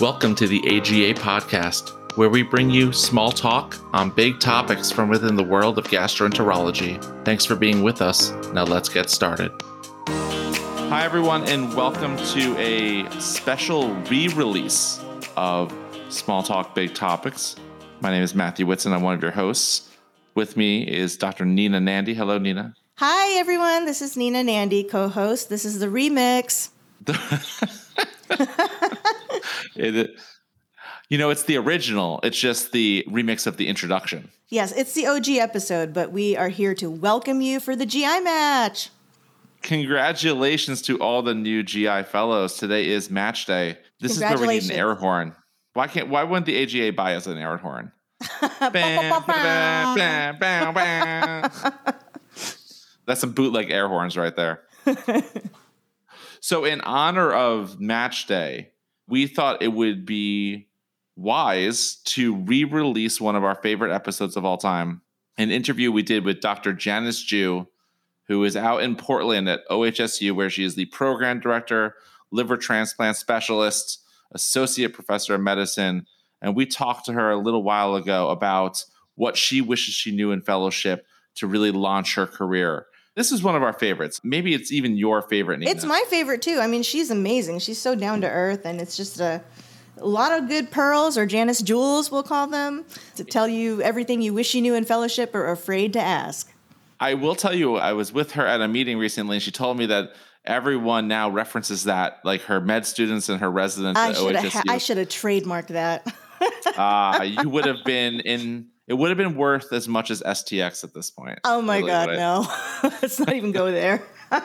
Welcome to the AGA podcast, where we bring you small talk on big topics from within the world of gastroenterology. Thanks for being with us. Now let's get started. Hi, everyone, and welcome to a special re release of Small Talk Big Topics. My name is Matthew Whitson. I'm one of your hosts. With me is Dr. Nina Nandi. Hello, Nina. Hi, everyone. This is Nina Nandi, co host. This is the remix. it, you know, it's the original, it's just the remix of the introduction. Yes, it's the OG episode, but we are here to welcome you for the GI match. Congratulations to all the new GI fellows. Today is match day. This is where we need an air horn. Why can't why wouldn't the AGA buy us an air horn? That's some bootleg air horns right there. so in honor of match day, we thought it would be wise to re-release one of our favorite episodes of all time, an interview we did with Dr. Janice Jou who is out in Portland at OHSU, where she is the program director, liver transplant specialist, associate professor of medicine. And we talked to her a little while ago about what she wishes she knew in fellowship to really launch her career. This is one of our favorites. Maybe it's even your favorite. Nina. It's my favorite too. I mean, she's amazing. She's so down to earth, and it's just a, a lot of good pearls, or Janice Jewels, we'll call them, to tell you everything you wish you knew in fellowship or afraid to ask. I will tell you, I was with her at a meeting recently, and she told me that everyone now references that, like her med students and her residents I at should OHSU. ha- I should have trademarked that. uh, you would have been in. It would have been worth as much as STX at this point. Oh my really god, no! Let's not even go there.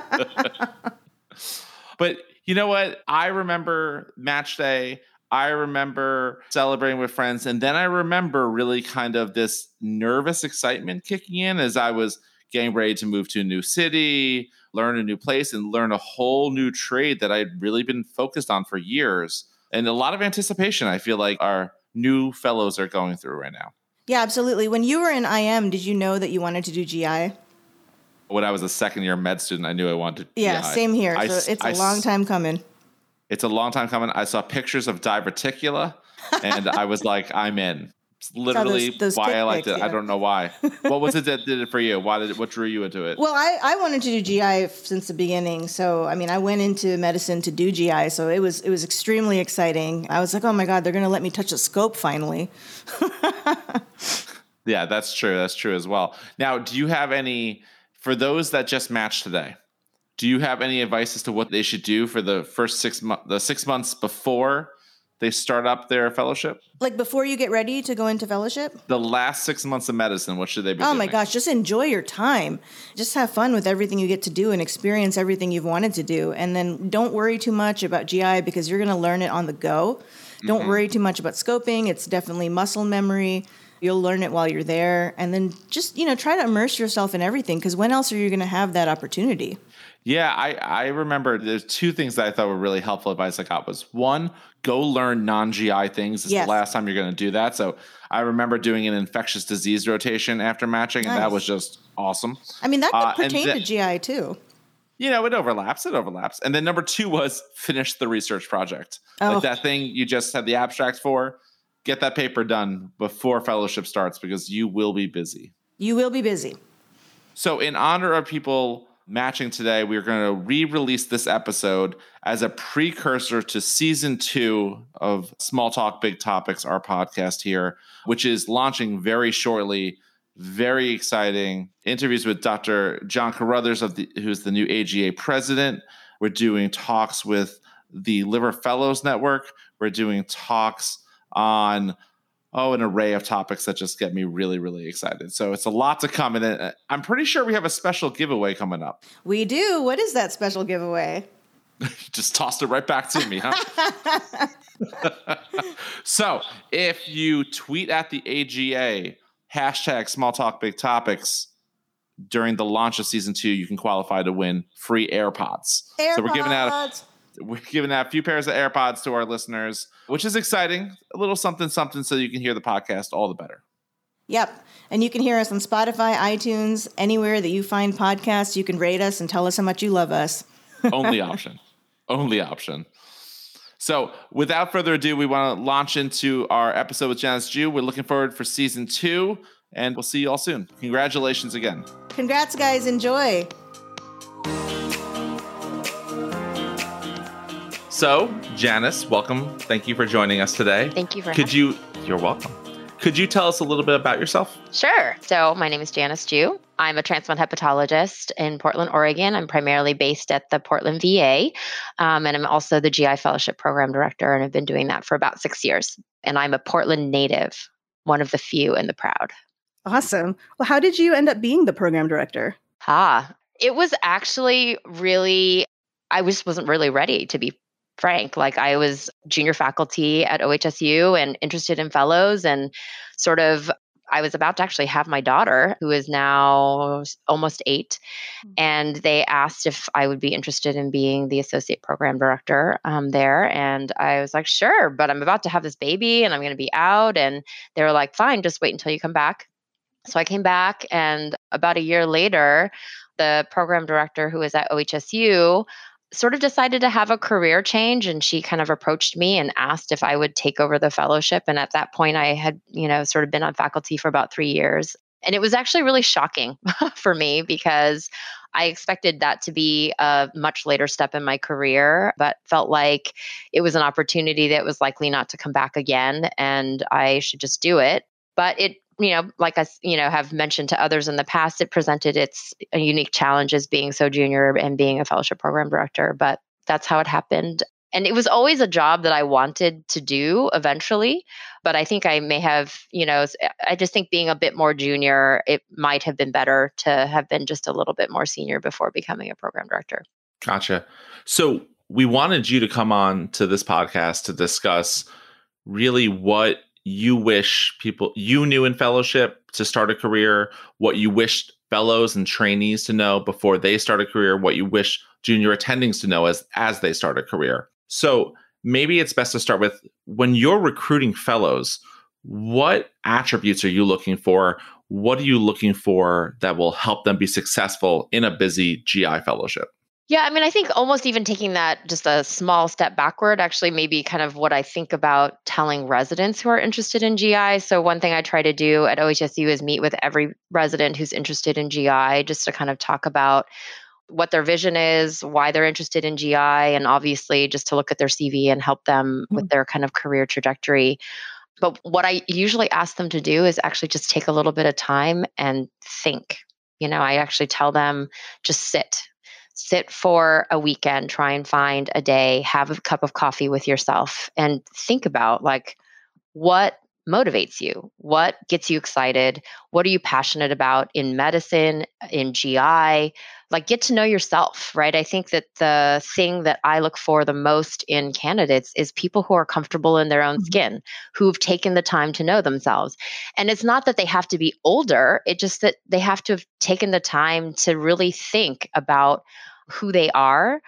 But you know what? I remember match day. I remember celebrating with friends. And then I remember really kind of this nervous excitement kicking in as I was getting ready to move to a new city, learn a new place, and learn a whole new trade that I'd really been focused on for years. And a lot of anticipation, I feel like our new fellows are going through right now. Yeah, absolutely. When you were in IM, did you know that you wanted to do GI? When I was a second year med student, I knew I wanted to. Yeah, GI. same here. I so it's I a long time coming. It's a long time coming. I saw pictures of diverticula and I was like, I'm in. Literally those- those why I liked it. I don't know why. what was it that did it for you? Why did it, what drew you into it? Well, I, I wanted to do GI since the beginning. So I mean, I went into medicine to do GI. So it was it was extremely exciting. I was like, oh my god, they're gonna let me touch a scope finally. yeah, that's true. That's true as well. Now, do you have any for those that just matched today? Do you have any advice as to what they should do for the first six months, the six months before they start up their fellowship? Like before you get ready to go into fellowship. The last six months of medicine, what should they be Oh doing? my gosh, just enjoy your time. Just have fun with everything you get to do and experience everything you've wanted to do. And then don't worry too much about GI because you're going to learn it on the go. Don't Mm-hmm. worry too much about scoping. It's definitely muscle memory. You'll learn it while you're there. And then just, you know, try to immerse yourself in everything because when else are you going to have that opportunity? Yeah, I, I remember there's two things that I thought were really helpful advice I got was one, go learn non-GI things. It's Yes. the last time you're going to do that. So I remember doing an infectious disease rotation after matching, and that was just awesome. I mean, that could Uh, pertain to GI too. You know, it overlaps. It overlaps. And then number two was finish the research project. Oh. Like that thing you just had the abstract for. Get that paper done before fellowship starts because you will be busy. You will be busy. So, in honor of people matching today, we're going to re release this episode as a precursor to season two of Small Talk Big Topics, our podcast here, which is launching very shortly. Very exciting interviews with Dr. John Carethers, of the, who's the new AGA president. We're doing talks with the Liver Fellows Network. We're doing talks on oh, an array of topics that just get me really, really excited. So it's a lot to come. And uh, I'm pretty sure we have a special giveaway coming up. We do. What is that special giveaway? Just tossed it right back to me, huh? so if you tweet at the AGA, hashtag small talk big topics during the launch of season two, you can qualify to win free AirPods. So we're giving out AirPods. we're giving out a few pairs of AirPods to our listeners, which is exciting. A little something, something, so you can hear the podcast all the better. Yep. And you can hear us on Spotify, iTunes, anywhere that you find podcasts. You can rate us and tell us how much you love us. Only option. Only option. So, without further ado, we want to launch into our episode with Janice Jou. We're looking forward for season two, and we'll see you all soon. Congratulations again. Congrats, guys. Enjoy. So, Janice, welcome. Thank you for joining us today. Thank you for Could you? You're welcome. Could you tell us a little bit about yourself? Sure. So, my name is Janice Jou. I'm a transplant hepatologist in Portland, Oregon. I'm primarily based at the Portland VA, um, and I'm also the GI Fellowship Program Director, and I've been doing that for about six years. And I'm a Portland native, one of the few and the proud. Awesome. Well, how did you end up being the program director? Ah, it was actually really, I just wasn't really ready to be frank. Like I was junior faculty at OHSU and interested in fellows and sort of I was about to actually have my daughter, who is now almost eight, mm. and they asked if I would be interested in being the associate program director um, there. And I was like, sure, but I'm about to have this baby and I'm going to be out. And they were like, fine, just wait until you come back. So I came back, and about a year later, the program director who was at OHSU sort of decided to have a career change and she kind of approached me and asked if I would take over the fellowship and at that point I had you know sort of been on faculty for about 3 years and it was actually really shocking for me because I expected that to be a much later step in my career, but felt like it was an opportunity that was likely not to come back again and I should just do it. But it you know, like I, you know, have mentioned to others in the past, it presented its unique challenges being so junior and being a fellowship program director. But that's how it happened. And it was always a job that I wanted to do eventually. But I think I may have, you know, I just think being a bit more junior, it might have been better to have been just a little bit more senior before becoming a program director. Gotcha. So we wanted you to come on to this podcast to discuss really what you wish people you knew in fellowship to start a career, what you wished fellows and trainees to know before they start a career, what you wish junior attendings to know as as they start a career. So maybe it's best to start with when you're recruiting fellows, what attributes are you looking for? What are you looking for that will help them be successful in a busy GI fellowship? Yeah, I mean, I think almost even taking that just a small step backward, actually, maybe kind of what I think about telling residents who are interested in GI. So, one thing I try to do at OHSU is meet with every resident who's interested in GI just to kind of talk about what their vision is, why they're interested in GI, and obviously just to look at their CV and help them mm-hmm. with their kind of career trajectory. But what I usually ask them to do is actually just take a little bit of time and think. You know, I actually tell them just sit, sit for a weekend, try and find a day, have a cup of coffee with yourself, and think about like what motivates you? What gets you excited? What are you passionate about in medicine, in GI? Like, get to know yourself, right? I think that the thing that I look for the most in candidates is people who are comfortable in their own mm-hmm. skin, who've taken the time to know themselves. And it's not that they have to be older, it's just that they have to have taken the time to really think about who they are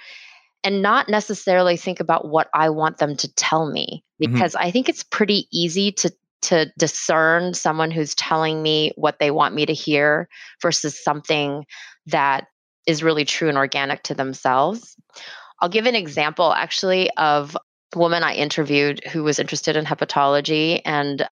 and not necessarily think about what I want them to tell me mm-hmm. because mm-hmm. I think it's pretty easy to to discern someone who's telling me what they want me to hear versus something that is really true and organic to themselves. I'll give an example actually of a woman I interviewed who was interested in hepatology and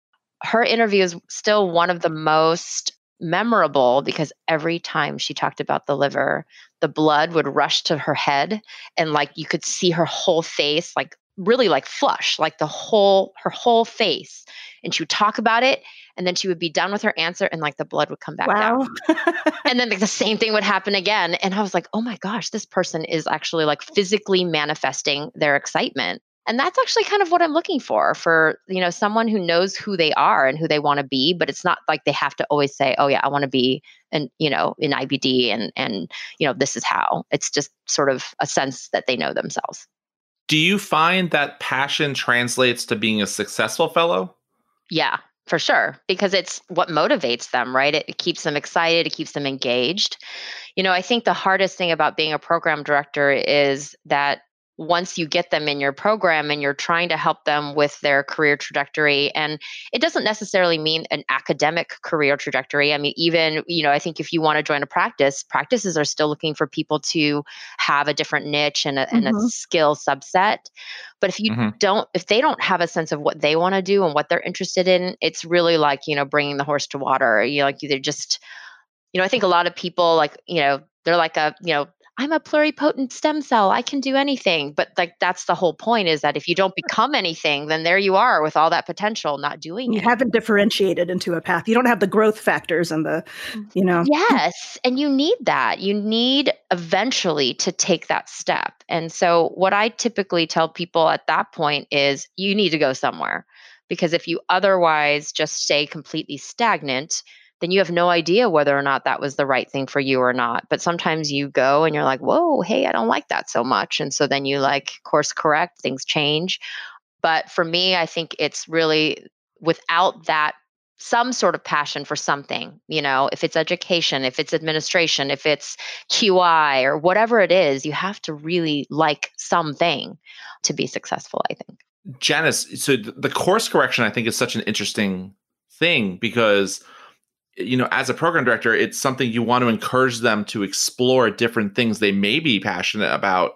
her interview is still one of the most memorable because every time she talked about the liver, the blood would rush to her head and like you could see her whole face like really like flush, like the whole her whole face and she would talk about it and then she would be done with her answer and like the blood would come back wow. down and then like, the same thing would happen again and i was like oh my gosh this person is actually like physically manifesting their excitement. And that's actually kind of what i'm looking for for you know someone who knows who they are and who they want to be but it's not like they have to always say oh yeah i want to be and you know in ibd and and you know this is how. It's just sort of a sense that they know themselves do you find that passion translates to being a successful fellow yeah, for sure, because it's what motivates them, right? It, keeps them excited, it keeps them engaged. You know, I think the hardest thing about being a program director is that once you get them in your program and you're trying to help them with their career trajectory and it doesn't necessarily mean an academic career trajectory i mean even you know i think if you want to join a practice practices are still looking for people to have a different niche and a, mm-hmm. and a mm-hmm. skill subset but if you mm-hmm. don't if they don't have a sense of what they want to do and what they're interested in it's really like you know bringing the horse to water you know like they're just you know i think a lot of people like you know they're like a you know I'm a pluripotent stem cell. I can do anything. But like that's the whole point is that if you don't become anything, then there you are with all that potential not doing you it. You haven't differentiated into a path. You don't have the growth factors and the, mm. you know. Yes. And you need that. You need eventually to take that step. And so what I typically tell people at that point is you need to go somewhere. Because if you otherwise just stay completely stagnant, then you have no idea whether or not that was the right thing for you or not. But sometimes you go and you're like, whoa, hey, I don't like that so much. And so then you like course correct, things change. But for me, I think it's really without that some sort of passion for something, you know, if it's education, if it's administration, if it's QI or whatever it is, you have to really like something to be successful, I think. Janice, so the course correction, I think, is such an interesting thing because you know, as a program director, it's something you want to encourage them to explore different things they may be passionate about,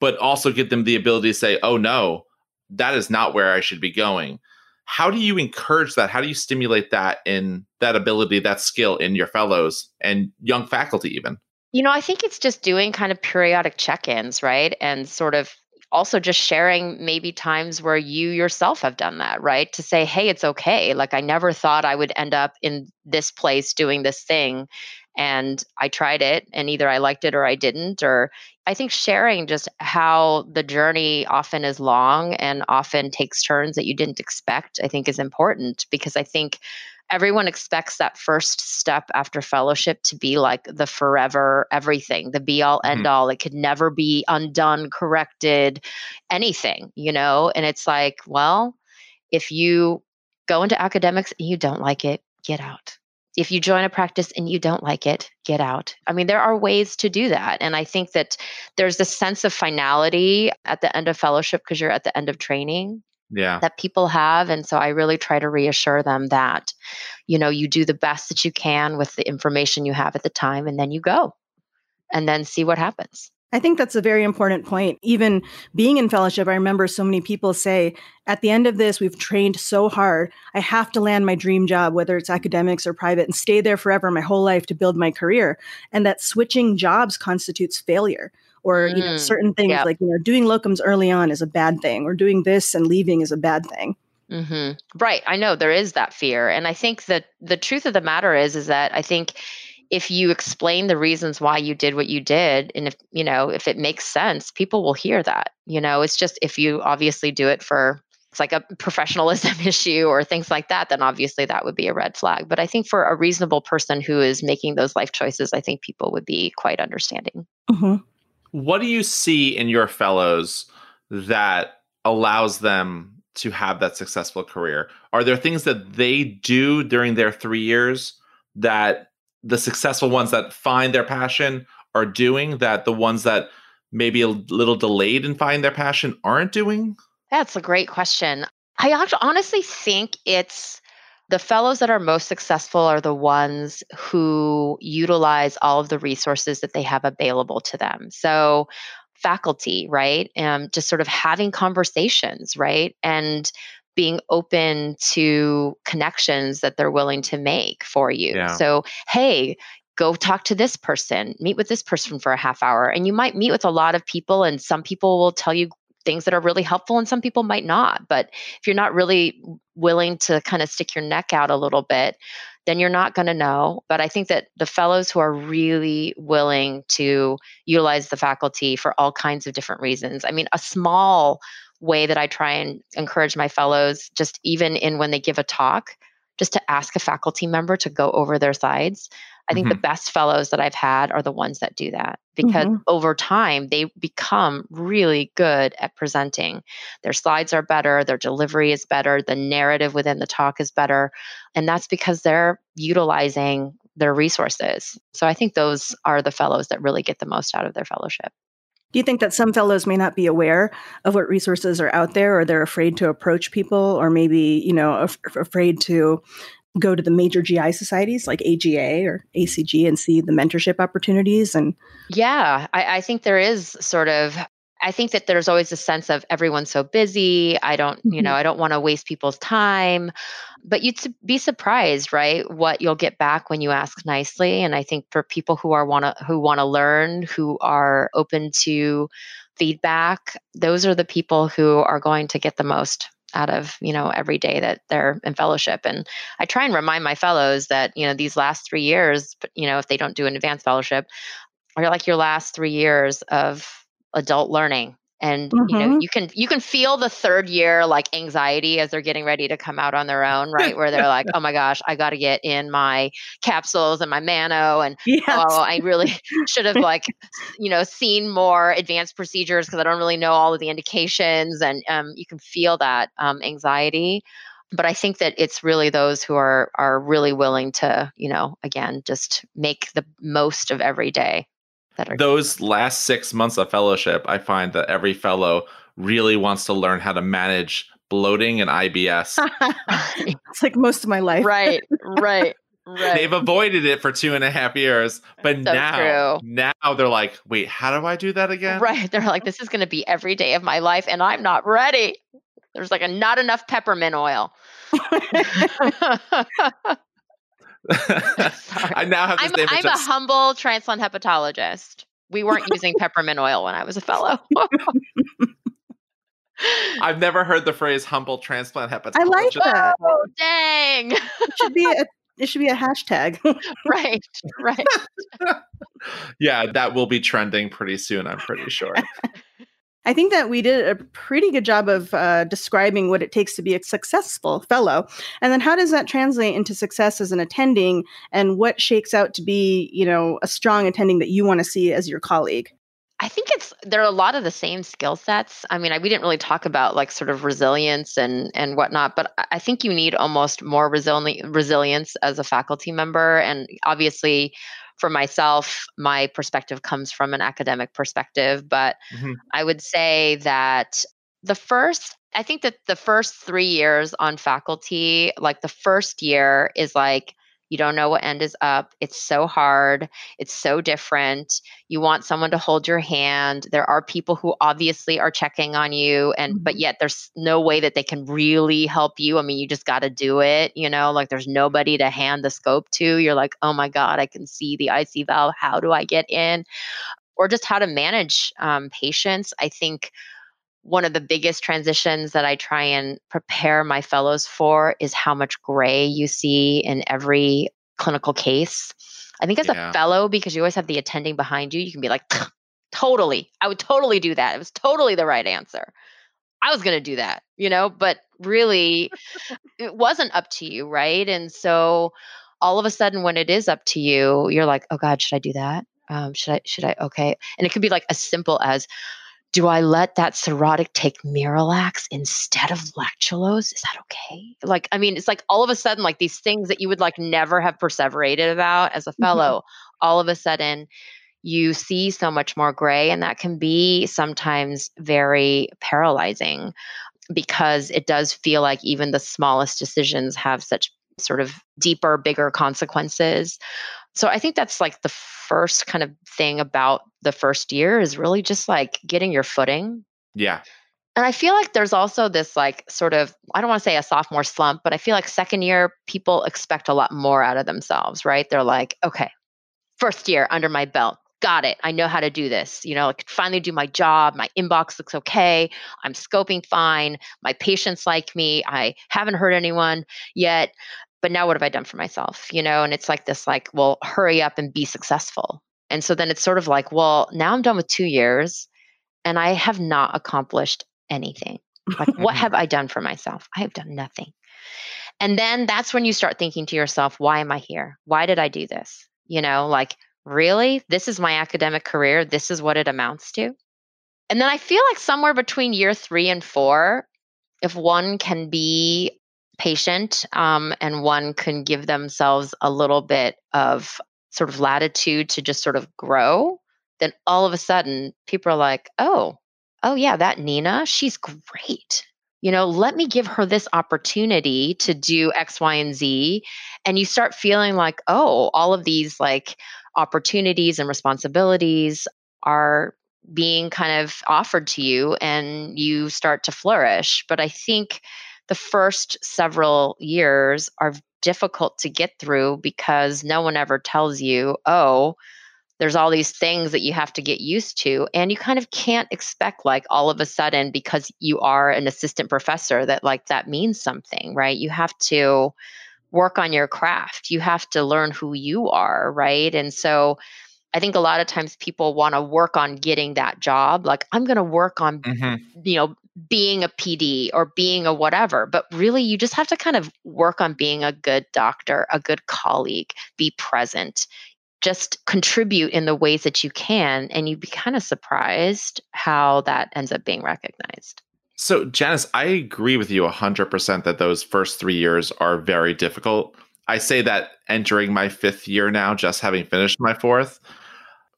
but also give them the ability to say, oh, no, that is not where I should be going. How do you encourage that? How do you stimulate that in that ability, that skill in your fellows and young faculty, even? You know, I think it's just doing kind of periodic check ins, right? And sort of also just sharing maybe times where you yourself have done that, right? To say, hey, it's okay. Like, I never thought I would end up in this place doing this thing. And I tried it, and either I liked it or I didn't. Or I think sharing just how the journey often is long and often takes turns that you didn't expect, I think is important because I think everyone expects that first step after fellowship to be like the forever everything, the be all end mm-hmm. all. It could never be undone, corrected, anything, you know? And it's like, well, if you go into academics and you don't like it, get out. If you join a practice and you don't like it, get out. I mean, there are ways to do that. And I think that there's a sense of finality at the end of fellowship because you're at the end of training yeah. that people have. And so I really try to reassure them that, you know, you do the best that you can with the information you have at the time and then you go and then see what happens. I think that's a very important point. Even being in fellowship, I remember so many people say, at the end of this, we've trained so hard. I have to land my dream job, whether it's academics or private, and stay there forever my whole life to build my career. And that switching jobs constitutes failure or mm, you know mm, certain things yep. like you know doing locums early on is a bad thing or doing this and leaving is a bad thing mm-hmm. right i know there is that fear and i think that the truth of the matter is is that i think if you explain the reasons why you did what you did and if you know if it makes sense people will hear that you know it's just if you obviously do it for it's like a professionalism issue or things like that then obviously that would be a red flag but i think for a reasonable person who is making those life choices i think people would be quite understanding mm-hmm. What do you see in your fellows that allows them to have that successful career? Are there things that they do during their three years that the successful ones that find their passion are doing that the ones that maybe a little delayed in finding their passion aren't doing? That's a great question. I honestly think it's the fellows that are most successful are the ones who utilize all of the resources that they have available to them. So, faculty, right? And just sort of having conversations, right? And being open to connections that they're willing to make for you. Yeah. So, hey, go talk to this person, meet with this person for a half hour. And you might meet with a lot of people, and some people will tell you things that are really helpful and some people might not but if you're not really willing to kind of stick your neck out a little bit then you're not going to know but i think that the fellows who are really willing to utilize the faculty for all kinds of different reasons i mean a small way that i try and encourage my fellows just even in when they give a talk just to ask a faculty member to go over their slides I think mm-hmm. the best fellows that I've had are the ones that do that because mm-hmm. over time they become really good at presenting. Their slides are better, their delivery is better, the narrative within the talk is better. And that's because they're utilizing their resources. So I think those are the fellows that really get the most out of their fellowship. Do you think that some fellows may not be aware of what resources are out there or they're afraid to approach people or maybe, you know, af- afraid to go to the major GI societies like AGA or ACG and see the mentorship opportunities and Yeah, I, I think there is sort of I think that there's always a sense of everyone's so busy. I don't, you know, Mhm. I don't want to waste people's time. But you'd be surprised, right? What you'll get back when you ask nicely. And I think for people who are want to who want to learn, who are open to feedback, those are the people who are going to get the most out of you know every day that they're in fellowship and i try and remind my fellows that you know these last three years you know if they don't do an advanced fellowship are like your last three years of adult learning and you know Mhm. you can you can feel the third year like anxiety as they're getting ready to come out on their own right where they're like oh my gosh i got to get in my capsules and my mano and yes. oh i really should have like you know seen more advanced procedures because i don't really know all of the indications and um, you can feel that um, anxiety but i think that it's really those who are are really willing to you know again just make the most of every day that are Those last six months of fellowship, I find that every fellow really wants to learn how to manage bloating and IBS. it's like most of my life. right right right They've avoided it for two and a half years, but So now, true. now they're like, wait, how do I do that again? Right. They're like, this is going to be every day of my life, and I'm not ready. There's like a not enough peppermint oil. I now have this I'm, name. I'm a humble transplant hepatologist. We weren't using peppermint oil when I was a fellow. I've never heard the phrase humble transplant hepatologist. I like that. oh, dang. It should be a it should be a hashtag. right. Right. Yeah, that will be trending pretty soon, I'm pretty sure. I think that we did a pretty good job of uh, describing what it takes to be a successful fellow. And then how does that translate into success as an attending and what shakes out to be, you know, a strong attending that you want to see as your colleague? I think it's there are a lot of the same skill sets. I mean, I, we didn't really talk about like sort of resilience and and whatnot, but I- think you need almost more resilient resilience as a faculty member. And obviously, for myself, my perspective comes from an academic perspective, but Mhm. I would say that the first, I think that the first three years on faculty, like the first year is like, you don't know what end is up. It's so hard. It's so different. You want someone to hold your hand. There are people who obviously are checking on you, and but Mhm. yet there's no way that they can really help you. I mean, you just got to do it. You know, like there's nobody to hand the scope to. You're like, oh my god, I can see the IC valve. How do I get in? Or just how to manage um, patients. I think one of the biggest transitions that I try and prepare my fellows for is how much gray you see in every clinical case. I think as Yeah. a fellow, because you always have the attending behind you, you can be like, totally, I would totally do that. It was totally the right answer. I was going to do that, you know, but really it wasn't up to you, right? And so all of a sudden when it is up to you, you're like, "Oh god, should I do that? Um, should I should I okay?" And it could be like as simple as do I let that cirrhotic take Miralax instead of lactulose? Is that okay? Like, I mean, it's like all of a sudden, like these things that you would like never have perseverated about as a mm-hmm. fellow, all of a sudden you see so much more gray, and that can be sometimes very paralyzing because it does feel like even the smallest decisions have such sort of deeper, bigger consequences. So I think that's like the first kind of thing about the first year is really just like getting your footing. Yeah. And I feel like there's also this like sort of I don't want to say a sophomore slump, but I feel like second year people expect a lot more out of themselves, right? They're like, okay, first year under my belt. Got it. I know how to do this. You know, I could finally do my job. My inbox looks okay. I'm scoping fine. My patients like me. I haven't hurt anyone yet. But now what have I done for myself? You know, and it's like this like, well, hurry up and be successful. And so then it's sort of like, well, now I'm done with 2 years and I have not accomplished anything. Like what have I done for myself? I have done nothing. And then that's when you start thinking to yourself, why am I here? Why did I do this? You know, like really? This is my academic career. This is what it amounts to. And then I feel like somewhere between year three and four, if one can be patient um, and one can give themselves a little bit of sort of latitude to just sort of grow, then all of a sudden people are like, oh, oh yeah, that Nina, she's great. You know, let me give her this opportunity to do X, Y, and Z. And you start feeling like, oh, all of these like opportunities and responsibilities are being kind of offered to you and you start to flourish. But I think the first several years are difficult to get through because no one ever tells you, oh, there's all these things that you have to get used to and you kind of can't expect like all of a sudden because you are an assistant professor that like that means something right? You have to work on your craft. You have to learn who you are right? And so i think a lot of times people want to work on getting that job like i'm going to work on mm-hmm. you know being a pd or being a whatever but really you just have to kind of work on being a good doctor a good colleague be present. Just contribute in the ways that you can and you'd be kind of surprised how that ends up being recognized. So janice i agree with you 100% that those first three years are very difficult. I say that entering my fifth year now just having finished my fourth.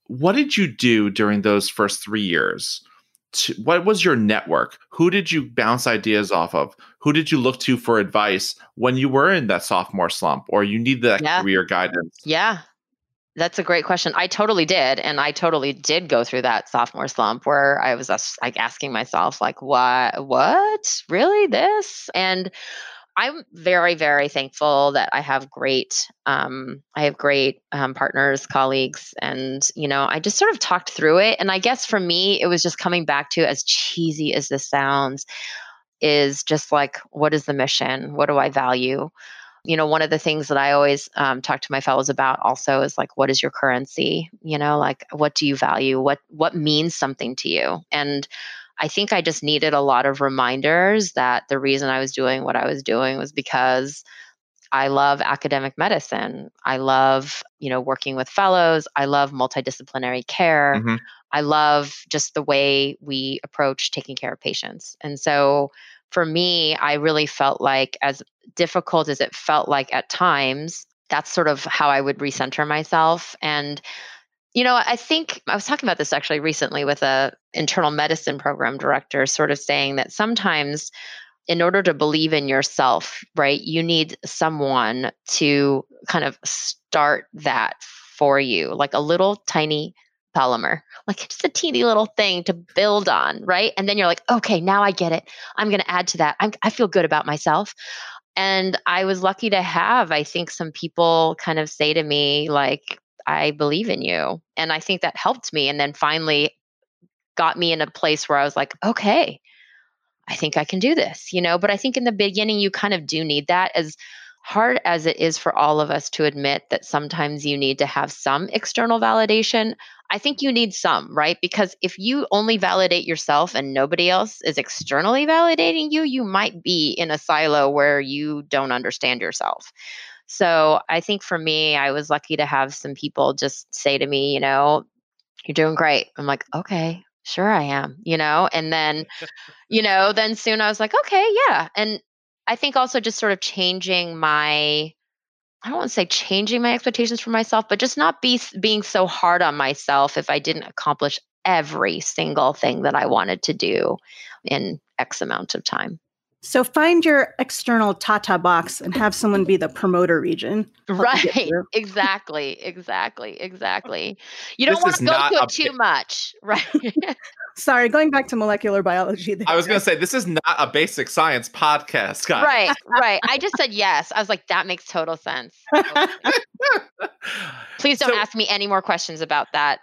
What did you do during those first three years to, what was your network who did you bounce ideas off of who did you look to for advice when you were in that sophomore slump or you need that yeah. career guidance yeah that's a great question. I totally did, and I totally did go through that sophomore slump where I was like asking myself, like, "What? What? Really? This?" And I'm very, very thankful that I have great, um, I have great um, partners, colleagues, and you know, I just sort of talked through it. And I guess for me, it was just coming back to, as cheesy as this sounds, is just like, what is the mission? What do I value? you know one of the things that i always um, talk to my fellows about also is like what is your currency you know like what do you value what what means something to you and i think i just needed a lot of reminders that the reason i was doing what i was doing was because i love academic medicine i love you know working with fellows i love multidisciplinary care mm-hmm. i love just the way we approach taking care of patients and so for me, I really felt like, as difficult as it felt like at times, that's sort of how I would recenter myself. And, you know, I think I was talking about this actually recently with a internal medicine program director, sort of saying that sometimes in order to believe in yourself, right, you need someone to kind of start that for you, like a little tiny polymer, like just a teeny little thing to build on, right? And then you're like, okay, now I get it. I'm going to add to that. I'm, I feel good about myself. And I was lucky to have, I think, some people kind of say to me, like, I believe in you. And I think that helped me. And then finally got me in a place where I was like, okay, I think I can do this, you know? But I think in the beginning, you kind of do need that as hard as it is for all of us to admit that sometimes you need to have some external validation, I think you need some, right? Because if you only validate yourself and nobody else is externally validating you, you might be in a silo where you don't understand yourself. So I think for me, I was lucky to have some people just say to me, you know, you're doing great. I'm like, okay, sure I am, you know? And then, you know, then soon I was like, okay, yeah. And I think also just sort of changing my I don't want to say changing my expectations for myself, but just not be being so hard on myself if I didn't accomplish every single thing that I wanted to do in X amount of time. So find your external Tata box and have someone be the promoter region. Right. Exactly. Exactly. Exactly. You don't want to go to it too much. Right. Sorry, going back to molecular biology. There. I was going to say this is not a basic science podcast, guys. Right, right. I just said yes. I was like, that makes total sense. Please don't so, ask me any more questions about that.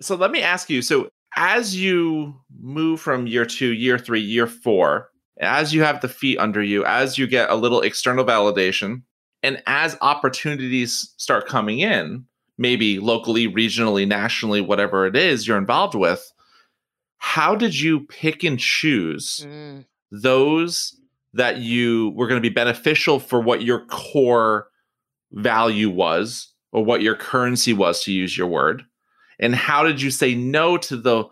so let me ask you. So as you move from year two, year three, year four, as you have the feet under you, as you get a little external validation, and as opportunities start coming in, maybe locally, regionally, nationally, whatever it is you're involved with, how did you pick and choose mm. those that you were going to be beneficial for what your core value was or what your currency was to use your word? And how did you say no to the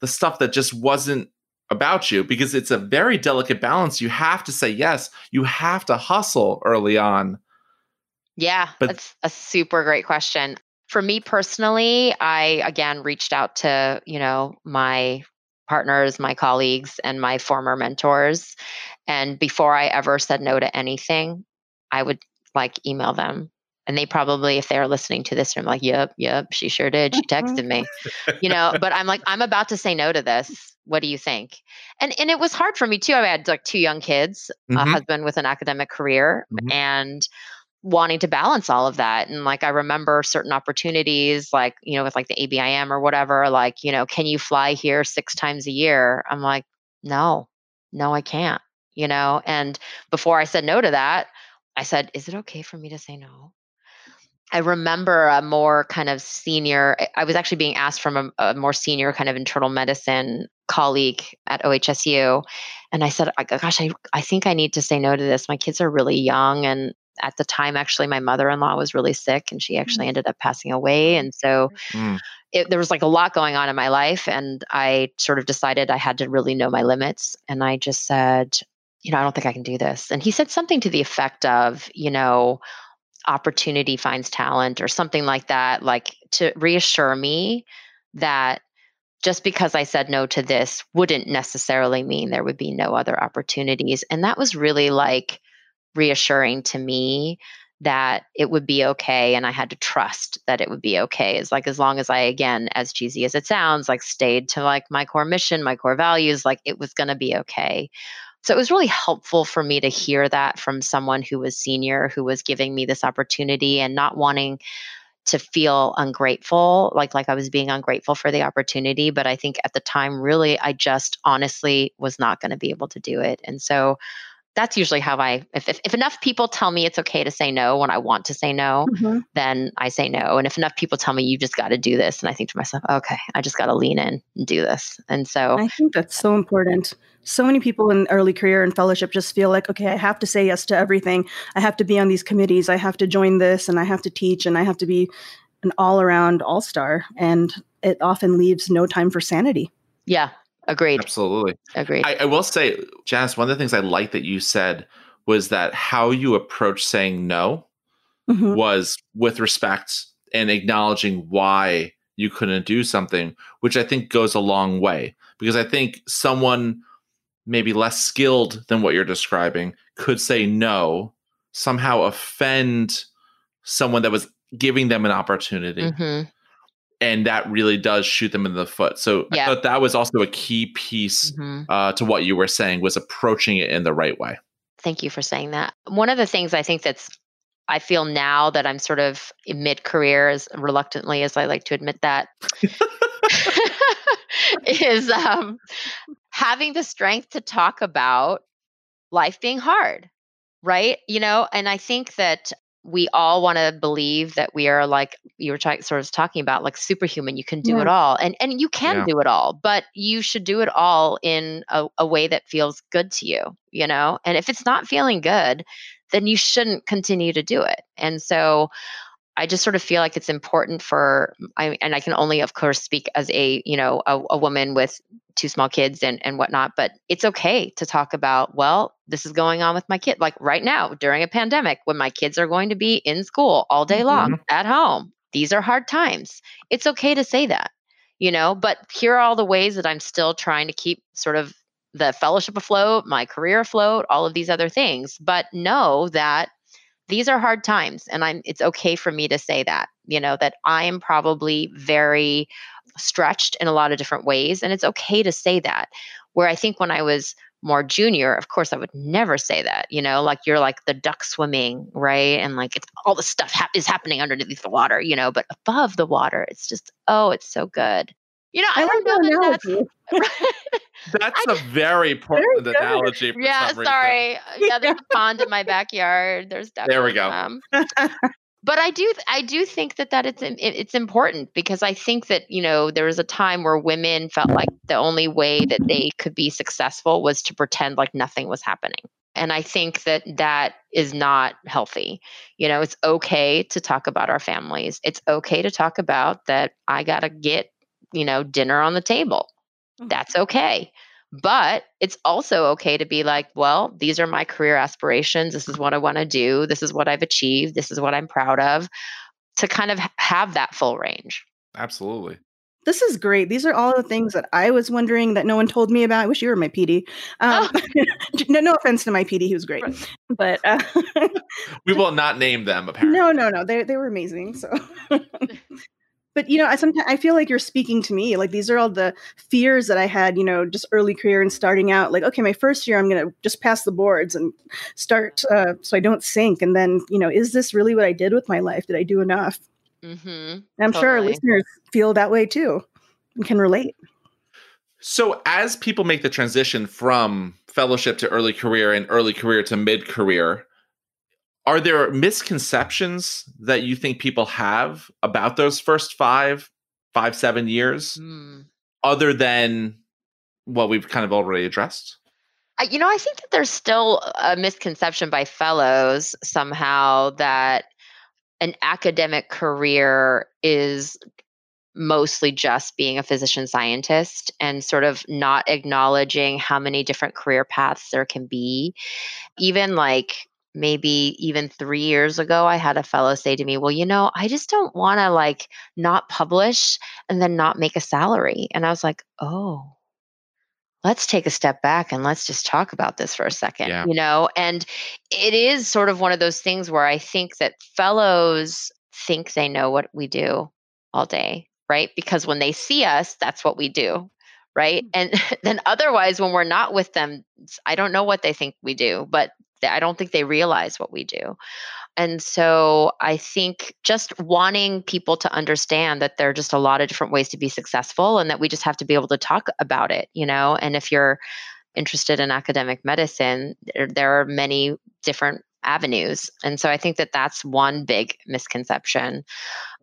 the stuff that just wasn't about you because it's a very delicate balance. You have to say yes. You have to hustle early on yeah, but, that's a super great question. for me personally, I again reached out to, you know, my partners, my colleagues, and my former mentors. And before I ever said no to anything, I would like email them. And they probably, if they're listening to this, are like, yep, yep, she sure did. She Mm-hmm. texted me, you know, but I'm like, I'm about to say no to this. What do you think? And and it was hard for me too. I had like two young kids, a Mhm. husband with an academic career, Mhm. and wanting to balance all of that. And like I remember certain opportunities, like, you know, with like the ABIM or whatever, like, you know, can you fly here six times a year? I'm like, no, no, I can't, you know? And before I said no to that, I said, is it okay for me to say no? I remember a more kind of senior, I- was actually being asked from a, a more senior kind of internal medicine colleague at OHSU. And I said, gosh, I, I think I need to say no to this. My kids are really young. And at the time, actually, my mother in law was really sick and she actually ended up passing away. And so Mm. it, there was like a lot going on in my life. And I sort of decided I had to really know my limits. And I just said, you know, I don't think I can do this. And he said something to the effect of, you know, opportunity finds talent or something like that, like to reassure me that just because I said no to this wouldn't necessarily mean there would be no other opportunities. And that was really like reassuring to me that it would be okay and I had to trust that it would be okay. It's like as long as I again, as cheesy as it sounds, like stayed to like my core mission, my core values, like it was gonna be okay. So it was really helpful for me to hear that from someone who was senior, who was giving me this opportunity and not wanting to feel ungrateful, like like I was being ungrateful for the opportunity. But I think at the time, really, I just honestly was not going to be able to do it. And so that's usually how I, if, if, if enough people tell me it's okay to say no when I want to say no, Mhm. then I say no. And if enough people tell me you just got to do this, and I think to myself, okay, I just got to lean in and do this. And so, I think that's so important. So many people in early career and fellowship just feel like, okay, I have to say yes to everything. I have to be on these committees. I have to join this and I have to teach and I have to be an all around all star. And it often leaves no time for sanity. yeah, agreed, Absolutely. agreed. I, I will say, Janice, one of the things I like that you said was that how you approach saying no Mhm. was with respect and acknowledging why you couldn't do something, which I think goes a long way. Because I think someone maybe less skilled than what you're describing could say no, somehow offend someone that was giving them an opportunity. hmm And that really does shoot them in the foot. So Yeah. I thought that was also a key piece hmm uh, to what you were saying was approaching it in the right way. Thank you for saying that. One of the things I think that's I feel now that I'm sort of in mid career, as reluctantly as I like to admit that, is um, having the strength to talk about life being hard, right? You know, and I think that we all want to believe that we are like you were sort of talking about, like superhuman. You can do it all, and and you can Yeah. do it all, but you should do it all in a, a way that feels good to you. You know, and if it's not feeling good, then you shouldn't continue to do it. And so I just sort of feel like it's important for I and I can only of course speak as a, you know, a, a woman with two small kids and and whatnot, but it's okay to talk about, well, this is going on with my kid. Like right now during a pandemic when my kids are going to be in school all day long mm-hmm. at home. These are hard times. It's okay to say that, you know, but here are all the ways that I'm still trying to keep sort of the fellowship afloat, my career afloat, all of these other things. But know that these are hard times and I'm it's okay for me to say that, you know, that I am probably very stretched in a lot of different ways and it's okay to say that. Where I think when I was more junior, of course I would never say that, you know, like you're like the duck swimming, right? And like it's all the stuff hap- is happening underneath the water, you know, but above the water, it's just oh, it's so good. You know, I, I don't like know that that analogy. That's a very important analogy. For yeah, some sorry. Uh, Yeah, there's a pond in my backyard. There's definitely There we go. Um, but I do, I do think that that it's it's important because I think that you know there was a time where women felt like the only way that they could be successful was to pretend like nothing was happening. And I think that that is not healthy. You know, it's okay to talk about our families. It's okay to talk about that I got to get, you know, dinner on the table. Mhm. That's okay. But it's also okay to be like, well, these are my career aspirations. This is what I want to do. This is what I've achieved. This is what I'm proud of. to kind of have that full range. Absolutely. This is great. These are all the things that I was wondering that no one told me about. I wish you were my PD. Um, oh. no, no offense to my PD, he was great, but uh, we will not name them. Apparently, no, no, no. They they were amazing. So, but you know, I sometimes I feel like you're speaking to me. Like these are all the fears that I had. You know, just early career and starting out. Like, okay, my first year, I'm gonna just pass the boards and start uh, so I don't sink. And then, you know, is this really what I did with my life? Did I do enough? Mm-hmm. I'm totally. sure our listeners feel that way too and can relate. So, as people make the transition from fellowship to early career and early career to mid career, are there misconceptions that you think people have about those first five, five, seven years, mm. other than what we've kind of already addressed? You know, I think that there's still a misconception by fellows somehow that an academic career is mostly just being a physician scientist and sort of not acknowledging how many different career paths there can be. Even like maybe even three years ago, I had a fellow say to me, Well, you know, I just don't want to like not publish and then not make a salary. And I was like, Oh, let's take a step back and let's just talk about this for a second yeah. you know and it is sort of one of those things where i think that fellows think they know what we do all day right because when they see us that's what we do right mm. and then otherwise when we're not with them i don't know what they think we do but i don't think they realize what we do and so I think just wanting people to understand that there are just a lot of different ways to be successful and that we just have to be able to talk about it, you know. And if you're interested in academic medicine, there, there are many different avenues. And so I think that that's one big misconception.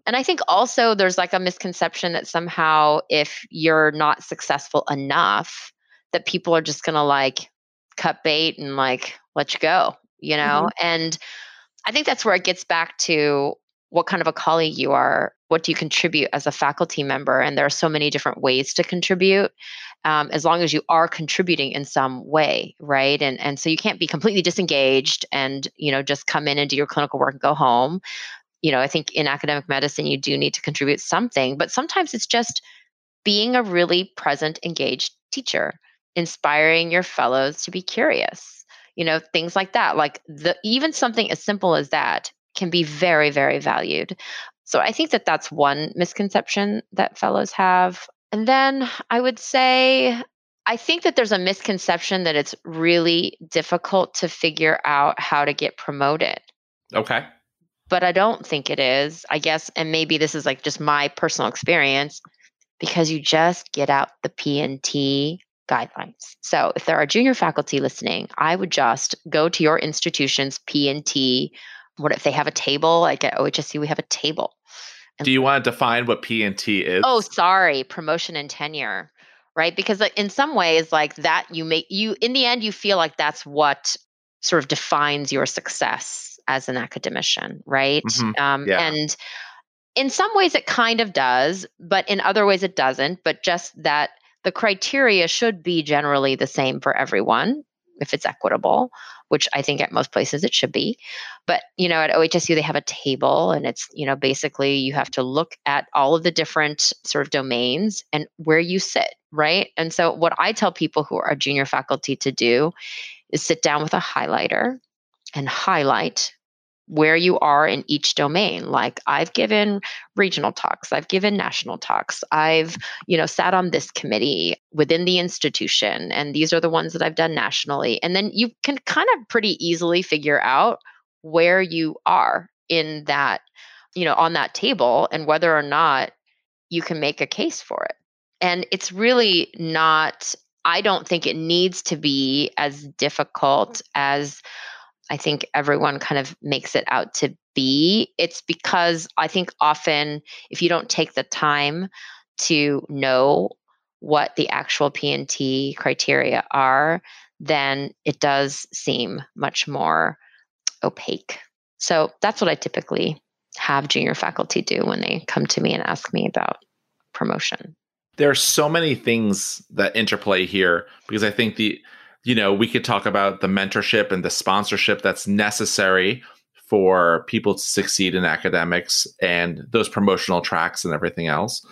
And I think also there's like a misconception that somehow if you're not successful enough, that people are just going to like cut bait and like let you go, you know? Mm-hmm. And I think that's where it gets back to what kind of a colleague you are. What do you contribute as a faculty member? And there are so many different ways to contribute, um, as long as you are contributing in some way, right? And and so you can't be completely disengaged and you know just come in and do your clinical work and go home. You know, I think in academic medicine you do need to contribute something, but sometimes it's just being a really present, engaged teacher, inspiring your fellows to be curious you know things like that like the even something as simple as that can be very very valued. So i think that that's one misconception that fellows have. And then i would say i think that there's a misconception that it's really difficult to figure out how to get promoted. Okay. But i don't think it is i guess and maybe this is like just my personal experience because you just get out the P&T guidelines. So if there are junior faculty listening, I would just go to your institution's P&T. What if they have a table? Like at OHSU, we have a table. And Do you want to define what P&T is? Oh, sorry, promotion and tenure, right? Because in some ways, like that, you make you in the end, you feel like that's what sort of defines your success as an academician, right? Mm-hmm. Um, yeah. And in some ways, it kind of does, but in other ways, it doesn't. But just that the criteria should be generally the same for everyone if it's equitable, which I think at most places it should be. But, you know, at OHSU, they have a table and it's, you know, basically you have to look at all of the different sort of domains and where you sit, right? And so, what I tell people who are junior faculty to do is sit down with a highlighter and highlight where you are in each domain. Like i've given regional talks i've given national talks i've you know sat on this committee within the institution and these are the ones that i've done nationally. And then you can kind of pretty easily figure out where you are in that you know on that table and whether or not you can make a case for it. And it's really not i don't think it needs to be as difficult mm. as I think everyone kind of makes it out to be. It's because I think often if you don't take the time to know what the actual P&T criteria are, then it does seem much more opaque. So that's what I typically have junior faculty do when they come to me and ask me about promotion. There are so many things that interplay here because I think the you know, we could talk about the mentorship and the sponsorship that's necessary for people to succeed in academics and those promotional tracks and everything else.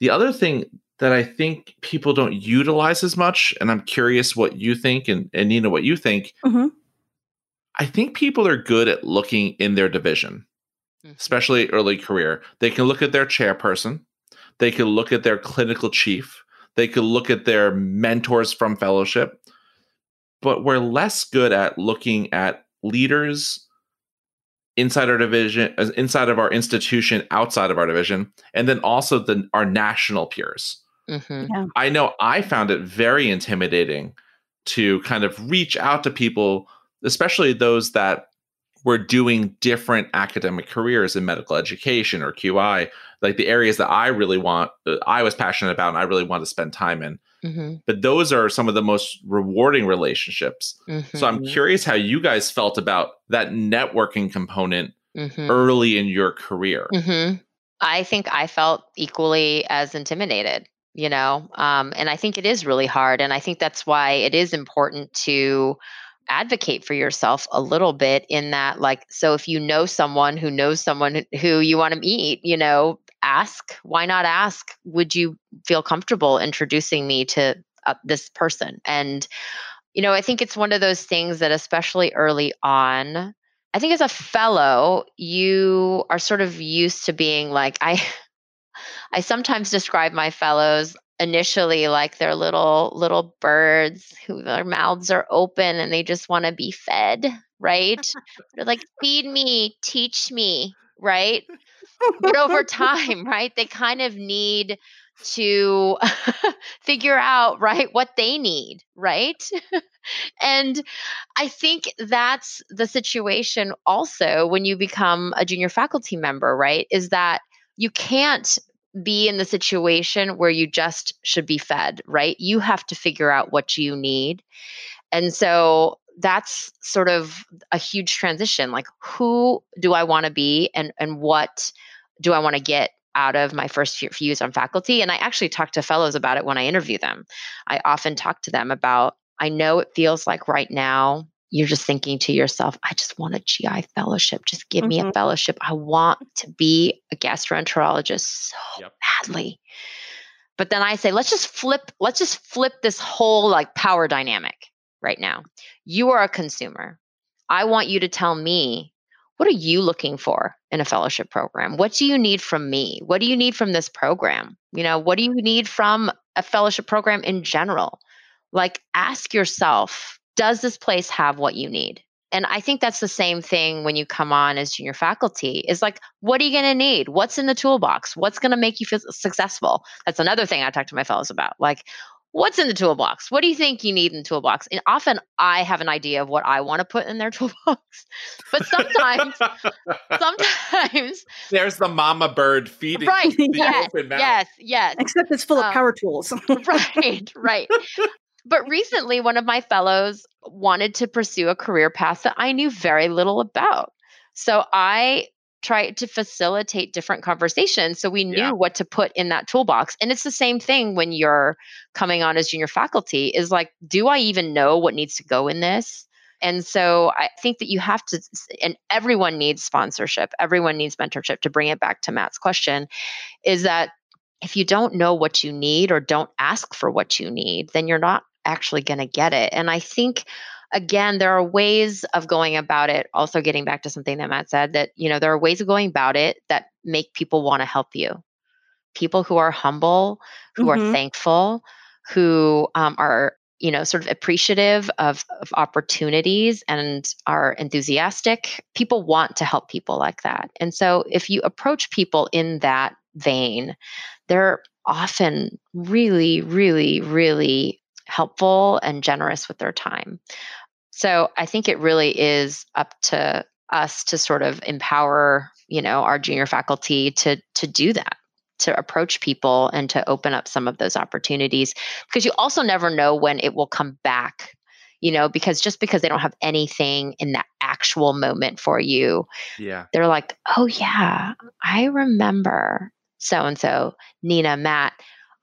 The other thing that I think people don't utilize as much, and I'm curious what you think and, and Nina, what you think. Mm-hmm. I think people are good at looking in their division, Mhm. especially early career. They can look at their chairperson, they can look at their clinical chief, they could look at their mentors from fellowship, but we're less good at looking at leaders inside our division, inside of our institution, outside of our division, and then also the our national peers. Mhm. I know I found it very intimidating to kind of reach out to people, especially those that were doing different academic careers in medical education or QI, like the areas that I really want, uh, I was passionate about, and I really want to spend time in. Mhm. But those are some of the most rewarding relationships. So I'm curious how you guys felt about that networking component Mhm. early in your career. hmm I think I felt equally as intimidated, you know, um, and I think it is really hard. And I think that's why it is important to advocate for yourself a little bit in that, like, so if you know someone who knows someone who you want to meet, you know, ask, why not ask, would you feel comfortable introducing me to uh, this person? And, you know, I think it's one of those things that, especially early on, I think as a fellow, you are sort of used to being like I I sometimes describe my fellows initially like they're little little birds who their mouths are open and they just want to be fed, right? They're like feed me, teach me, right? But over time, right? They kind of need to figure out right what they need, right? and I think that's the situation also when you become a junior faculty member, right? Is that you can't be in the situation where you just should be fed, right? You have to figure out what you need. And so that's sort of a huge transition. Like who do I want to be and and what do I want to get out of my first few years on faculty? And I actually talk to fellows about it when I interview them. I often talk to them about I know it feels like right now you're just thinking to yourself, I just want a GI fellowship. Just give me a Mhm. fellowship. I want to be a gastroenterologist so Yep. badly. But then I say, let's just flip, let's just flip this whole like power dynamic right now. You are a consumer. I want you to tell me what are you looking for in a fellowship program? What do you need from me? What do you need from this program? You know, what do you need from a fellowship program in general? Like ask yourself, does this place have what you need? And I think that's the same thing when you come on as junior faculty is like, what are you going to need? What's in the toolbox? What's going to make you feel successful? That's another thing I talk to my fellows about. Like, what's in the toolbox? What do you think you need in the toolbox? And often I have an idea of what I want to put in their toolbox. But sometimes, sometimes, There's the mama bird feeding right. the Yes. open mouth. Yes. Yes. Except it's full Um, of power tools. right, right. But recently, one of my fellows wanted to pursue a career path that I knew very little about. So I tried to facilitate different conversations so we knew Yeah. what to put in that toolbox. And it's the same thing when you're coming on as junior faculty is like, do I even know what needs to go in this? And so I think that you have to, and everyone needs sponsorship, everyone needs mentorship to bring it back to Matt's question is that if you don't know what you need or don't ask for what you need, then you're not actually going to get it. And I think again there are ways of going about it also getting back to something that Matt said that you know there are ways of going about it that make people want to help you. People who are humble, who are Mhm. thankful, who um, are you know sort of appreciative of, of opportunities and are enthusiastic people want to help people like that and so if you approach people in that vein they're often really, really, really helpful and generous with their time. So I think it really is up to us to sort of empower, you know, our junior faculty to to do that, to approach people and to open up some of those opportunities because you also never know when it will come back. You know, because just because they don't have anything in that actual moment for you, Yeah. they're like, oh, yeah, I remember so and so, Nina, Matt.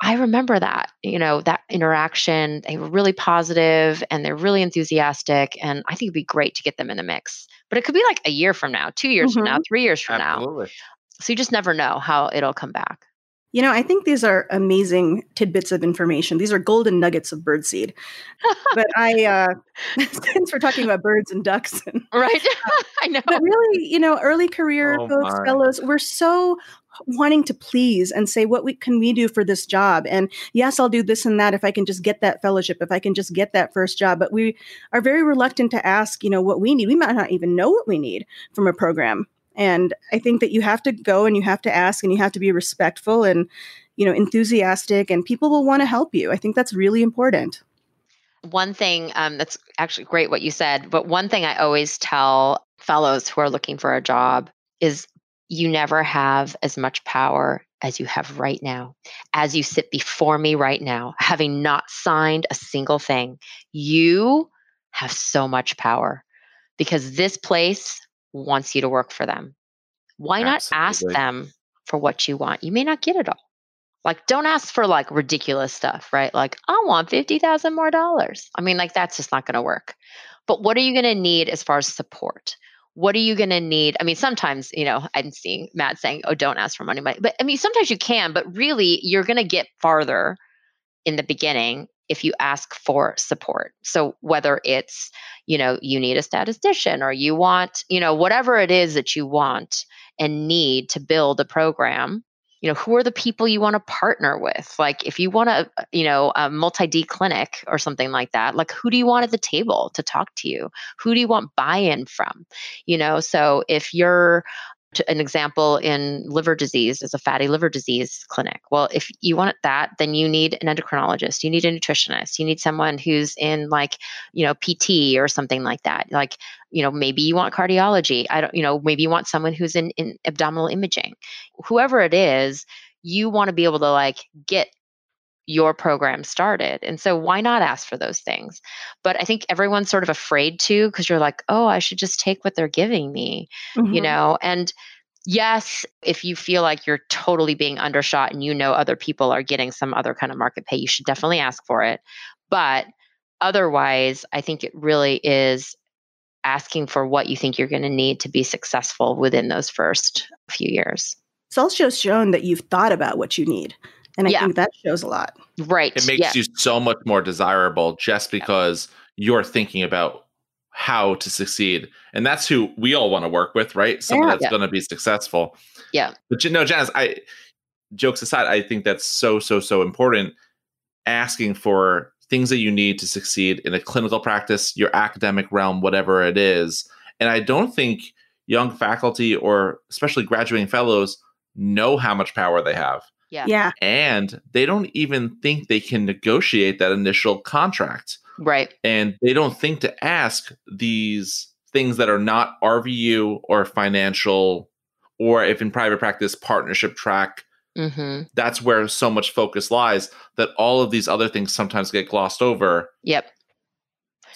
I remember that, you know, that interaction. They were really positive and they're really enthusiastic. And I think it'd be great to get them in the mix. But it could be like a year from now, two years mm-hmm. from now, three years from Absolutely. now. So you just never know how it'll come back. You know, I think these are amazing tidbits of information. These are golden nuggets of birdseed. but I, uh, since we're talking about birds and ducks, and, right? Uh, I know. But really, you know, early career oh folks, my. fellows, we're so wanting to please and say, what we, can we do for this job? And yes, I'll do this and that if I can just get that fellowship, if I can just get that first job. But we are very reluctant to ask, you know, what we need. We might not even know what we need from a program. And I think that you have to go and you have to ask and you have to be respectful and, you know, enthusiastic, and people will want to help you. I think that's really important. One thing um, that's actually great what you said, but one thing I always tell fellows who are looking for a job is you never have as much power as you have right now. As you sit before me right now, having not signed a single thing, you have so much power because this place wants you to work for them. Why Absolutely. not ask them for what you want? You may not get it all. Like, don't ask for like ridiculous stuff, right? Like, I want 50,000 more dollars. I mean, like, that's just not going to work. But what are you going to need as far as support? What are you going to need? I mean, sometimes, you know, I'm seeing Matt saying, oh, don't ask for money. But I mean, sometimes you can, but really, you're going to get farther in the beginning if you ask for support. So whether it's, you know, you need a statistician or you want, you know, whatever it is that you want and need to build a program, you know, who are the people you want to partner with? Like if you want a, uh, you know, a multi-D clinic or something like that, like who do you want at the table to talk to you? Who do you want buy-in from? You know, so if you're an example in liver disease is a fatty liver disease clinic. Well, if you want that, then you need an endocrinologist, you need a nutritionist, you need someone who's in like, you know, PT or something like that. Like, you know, maybe you want cardiology. I don't, you know, maybe you want someone who's in, in abdominal imaging. Whoever it is, you want to be able to like get your program started. And so why not ask for those things? But I think everyone's sort of afraid to because you're like, oh, I should just take what they're giving me, mm-hmm. you know? And yes, if you feel like you're totally being undershot and you know other people are getting some other kind of market pay, you should definitely ask for it. But otherwise, I think it really is asking for what you think you're going to need to be successful within those first few years. It's also shown that you've thought about what you need. And I yeah. think that shows a lot. Right. It makes yeah. you so much more desirable just because you're thinking about how to succeed. And that's who we all want to work with, right? Someone yeah. that's going to be successful. Yeah. But you know, Janice, I jokes aside, I think that's so, so, so important. Asking for things that you need to succeed in a clinical practice, your academic realm, whatever it is. And I don't think young faculty or especially graduating fellows know how much power they have. Yeah. Yeah. And they don't even think they can negotiate that initial contract. Right. And they don't think to ask these things that are not RVU or financial, or if in private practice, partnership track. Mm-hmm. That's where so much focus lies that all of these other things sometimes get glossed over. Yep.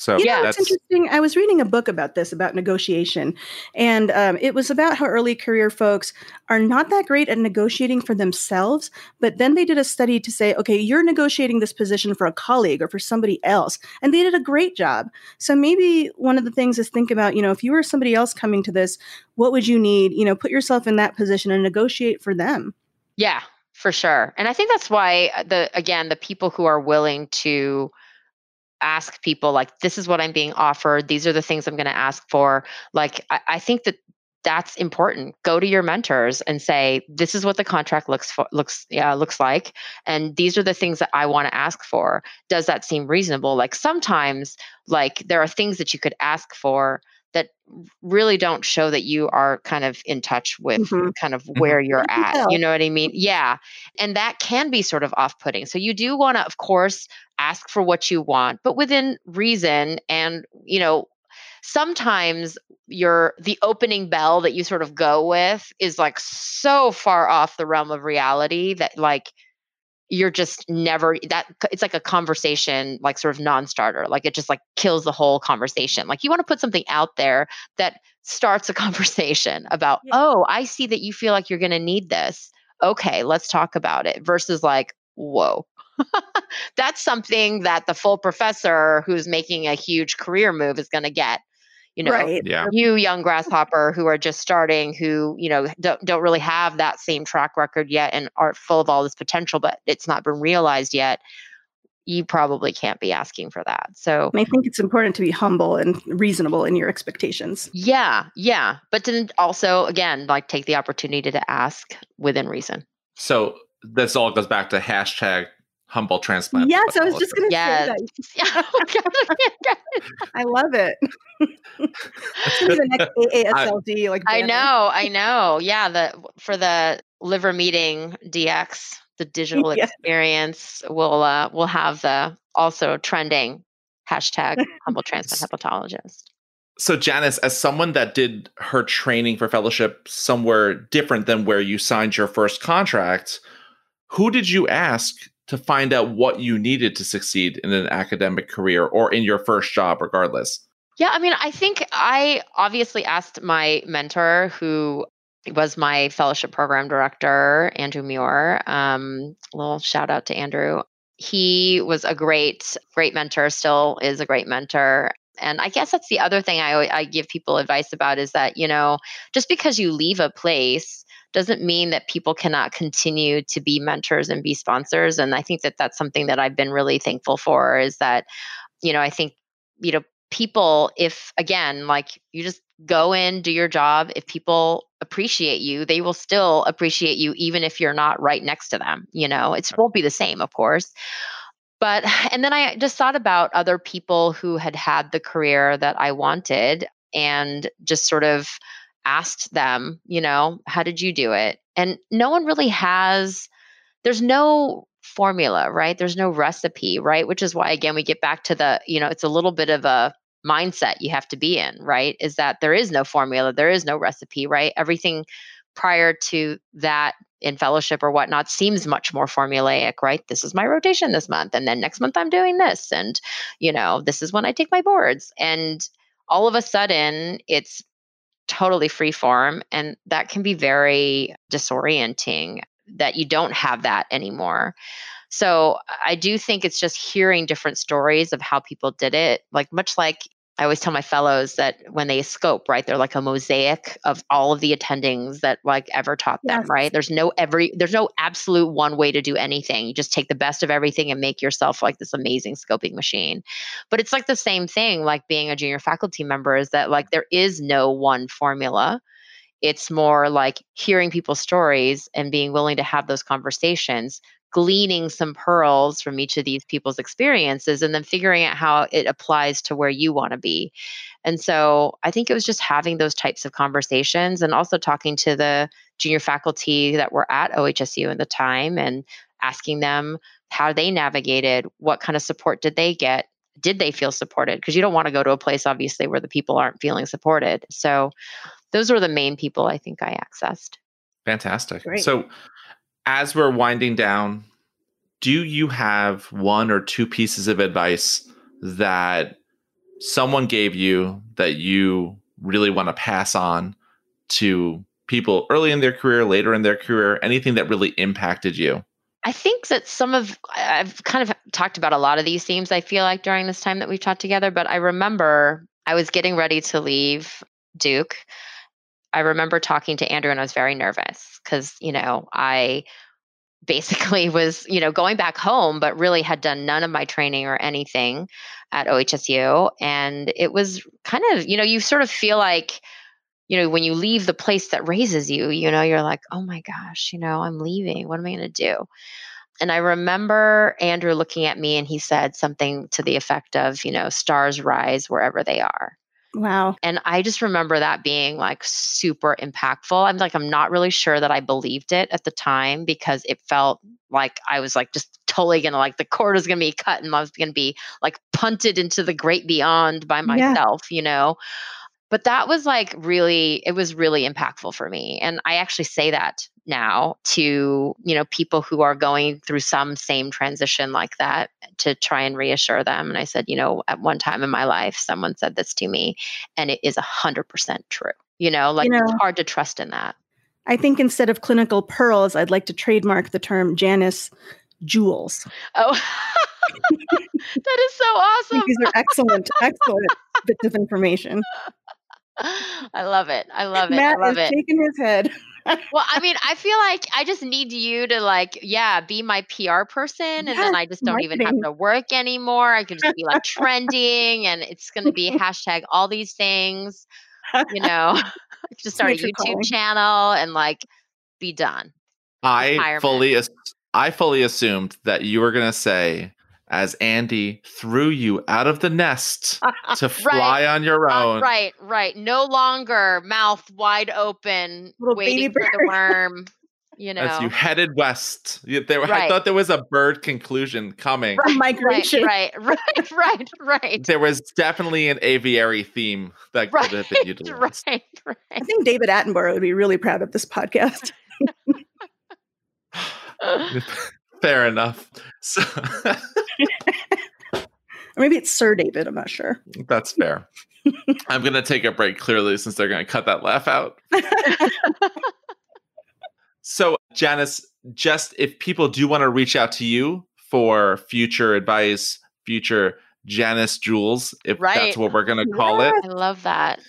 So you know, that's interesting. I was reading a book about this, about negotiation, and um, it was about how early career folks are not that great at negotiating for themselves. But then they did a study to say, okay, you're negotiating this position for a colleague or for somebody else, and they did a great job. So maybe one of the things is think about, you know, if you were somebody else coming to this, what would you need? You know, put yourself in that position and negotiate for them. Yeah, for sure. And I think that's why uh, the again the people who are willing to ask people like this is what i'm being offered. These are the things i'm going to ask for. Like I, I, think that that's important. Go to your mentors and say this is what the contract looks for looks yeah looks like and these are the things that i want to ask for. Does that seem reasonable? Like sometimes like there are things that you could ask for that really don't show that you are kind of in touch with mm-hmm. kind of mm-hmm. where you're at. You know what I mean? Yeah. And that can be sort of off putting. So you do want to, of course, ask for what you want, but within reason. And, you know, sometimes your the opening bell that you sort of go with is like so far off the realm of reality that like you're just never that it's like a conversation like sort of non-starter like it just like kills the whole conversation like you want to put something out there that starts a conversation about yeah. oh i see that you feel like you're going to need this okay let's talk about it versus like whoa. That's something that the full professor who's making a huge career move is going to get. You know, right. Yeah. you young grasshopper who are just starting, who you know don't don't really have that same track record yet, and are full of all this potential, but it's not been realized yet. You probably can't be asking for that. So I think it's important to be humble and reasonable in your expectations. Yeah, yeah. But then also, again, like take the opportunity to ask within reason. So this all goes back to hashtag humble transplant. Yes, I was just going to Yes. say that. Yeah. oh I love it. The next AASLD, like I know, I know. Yeah, the for the liver meeting DX, the digital Yeah. experience, we'll uh we'll have the also trending hashtag humble transplant hepatologist. So Janice, as someone that did her training for fellowship somewhere different than where you signed your first contract, who did you ask to find out what you needed to succeed in an academic career or in your first job, regardless? Yeah, I mean, I think I obviously asked my mentor, who was my fellowship program director, Andrew Muir. Um, a little shout out to Andrew. He was a great, great mentor, still is a great mentor. And I guess that's the other thing I, I give people advice about is that, you know, just because you leave a place doesn't mean that people cannot continue to be mentors and be sponsors. And I think that that's something that I've been really thankful for is that, you know, I think, you know, people if again like you just go in do your job if people appreciate you they will still appreciate you even if you're not right next to them you know it won't be the same of course but and then i just thought about other people who had had the career that i wanted and just sort of asked them you know how did you do it and no one really has there's no formula right there's no recipe right which is why again we get back to the you know it's a little bit of a mindset you have to be in, right? Is that there is no formula, there is no recipe, right? Everything prior to that in fellowship or whatnot seems much more formulaic, right? This is my rotation this month, and then next month I'm doing this, and you know, this is when I take my boards. And all of a sudden, it's totally free form, and that can be very disorienting that you don't have that anymore. So I do think it's just hearing different stories of how people did it. Like much like I always tell my fellows that when they scope, right, they're like a mosaic of all of the attendings that like ever taught them, right? There's no every there's no absolute one way to do anything. You just take the best of everything and make yourself like this amazing scoping machine. But it's like the same thing like being a junior faculty member is that like there is no one formula it's more like hearing people's stories and being willing to have those conversations gleaning some pearls from each of these people's experiences and then figuring out how it applies to where you want to be and so i think it was just having those types of conversations and also talking to the junior faculty that were at ohsu at the time and asking them how they navigated what kind of support did they get did they feel supported because you don't want to go to a place obviously where the people aren't feeling supported so those were the main people I think I accessed. Fantastic. Great. So, as we're winding down, do you have one or two pieces of advice that someone gave you that you really want to pass on to people early in their career, later in their career, anything that really impacted you? I think that some of I've kind of talked about a lot of these themes I feel like during this time that we've talked together, but I remember I was getting ready to leave Duke. I remember talking to Andrew and I was very nervous because, you know, I basically was, you know, going back home, but really had done none of my training or anything at OHSU. And it was kind of, you know, you sort of feel like, you know, when you leave the place that raises you, you know, you're like, oh my gosh, you know, I'm leaving. What am I going to do? And I remember Andrew looking at me and he said something to the effect of, you know, stars rise wherever they are. Wow. And I just remember that being like super impactful. I'm like, I'm not really sure that I believed it at the time because it felt like I was like just totally gonna like the cord was gonna be cut and I was gonna be like punted into the great beyond by Yeah. myself, you know. But that was like really, it was really impactful for me. And I actually say that now to, you know, people who are going through some same transition like that to try and reassure them. And I said, you know, at one time in my life, someone said this to me and it is a hundred percent true. You know, like know- it's hard to trust in that. I think instead of clinical pearls, I'd like to trademark the term Janice jewels. Oh, that is so awesome. These are excellent, excellent bits of information. I love it. I love it. Matt I love is it. shaking his head. Well, I mean, I feel like I just need you to like, yeah, be my PR person, and then I just don't even have to work anymore. I can just be like trending, and it's going to be hashtag all these things. You know, I just start a YouTube calling. channel and like be done. I Retirement. fully, as- I fully assumed that you were going to say, as Andy threw you out of the nest to fly on your Uh, own. right, right. No longer mouth wide open, Little waiting baby for the worm. You know, As you headed west, You- there, I thought there was a bird conclusion coming. From right, migration. right, right, right, right. There was definitely an aviary theme that could have been utilized. right, right. I think David Attenborough would be really proud of this podcast. Fair enough. So Or maybe it's Sir David, I'm not sure. that's fair. I'm going to take a break clearly since they're going to cut that laugh out. So, Janice, just if people do want to reach out to you for future advice, future Janice jewels, if Right. that's what we're going to call it, I love that.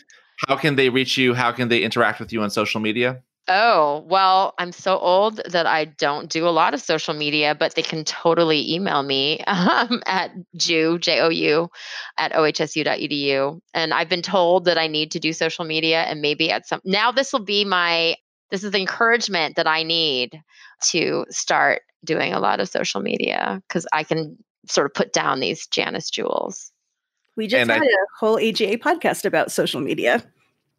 how can they reach you? How can they interact with you on social media? Oh, well, I'm so old that I don't do a lot of social media, but they can totally email me um, at Jou, J O U, at ohsu.edu. And I've been told that I need to do social media and maybe at some, now this will be my, this is the encouragement that I need to start doing a lot of social media because I can sort of put down these Janice jewels. We just And had a whole AGA podcast about social media.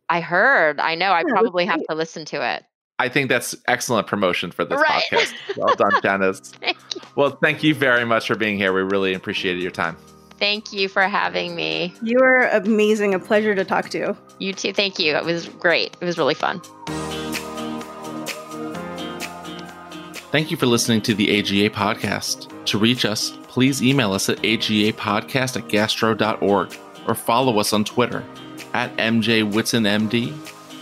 I heard, I know, I Yeah, probably have to listen to it. I think that's excellent promotion for this Right. podcast. Well done, Janice. Thank you. Well, thank you very much for being here. We really appreciated your time. Thank you for having me. You are amazing, a pleasure to talk to. You too. Thank you. It was great. It was really fun. Thank you for listening to the AGA podcast. To reach us, please email us at agapodcast at gastro.org or follow us on Twitter at MJ Whitson MD,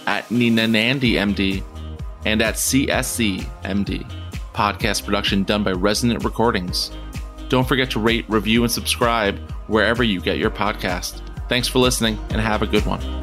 at Nina Nandy MD, and at CSC MD. Podcast production done by Resonant Recordings. Don't forget to rate, review, and subscribe wherever you get your podcast. Thanks for listening and have a good one.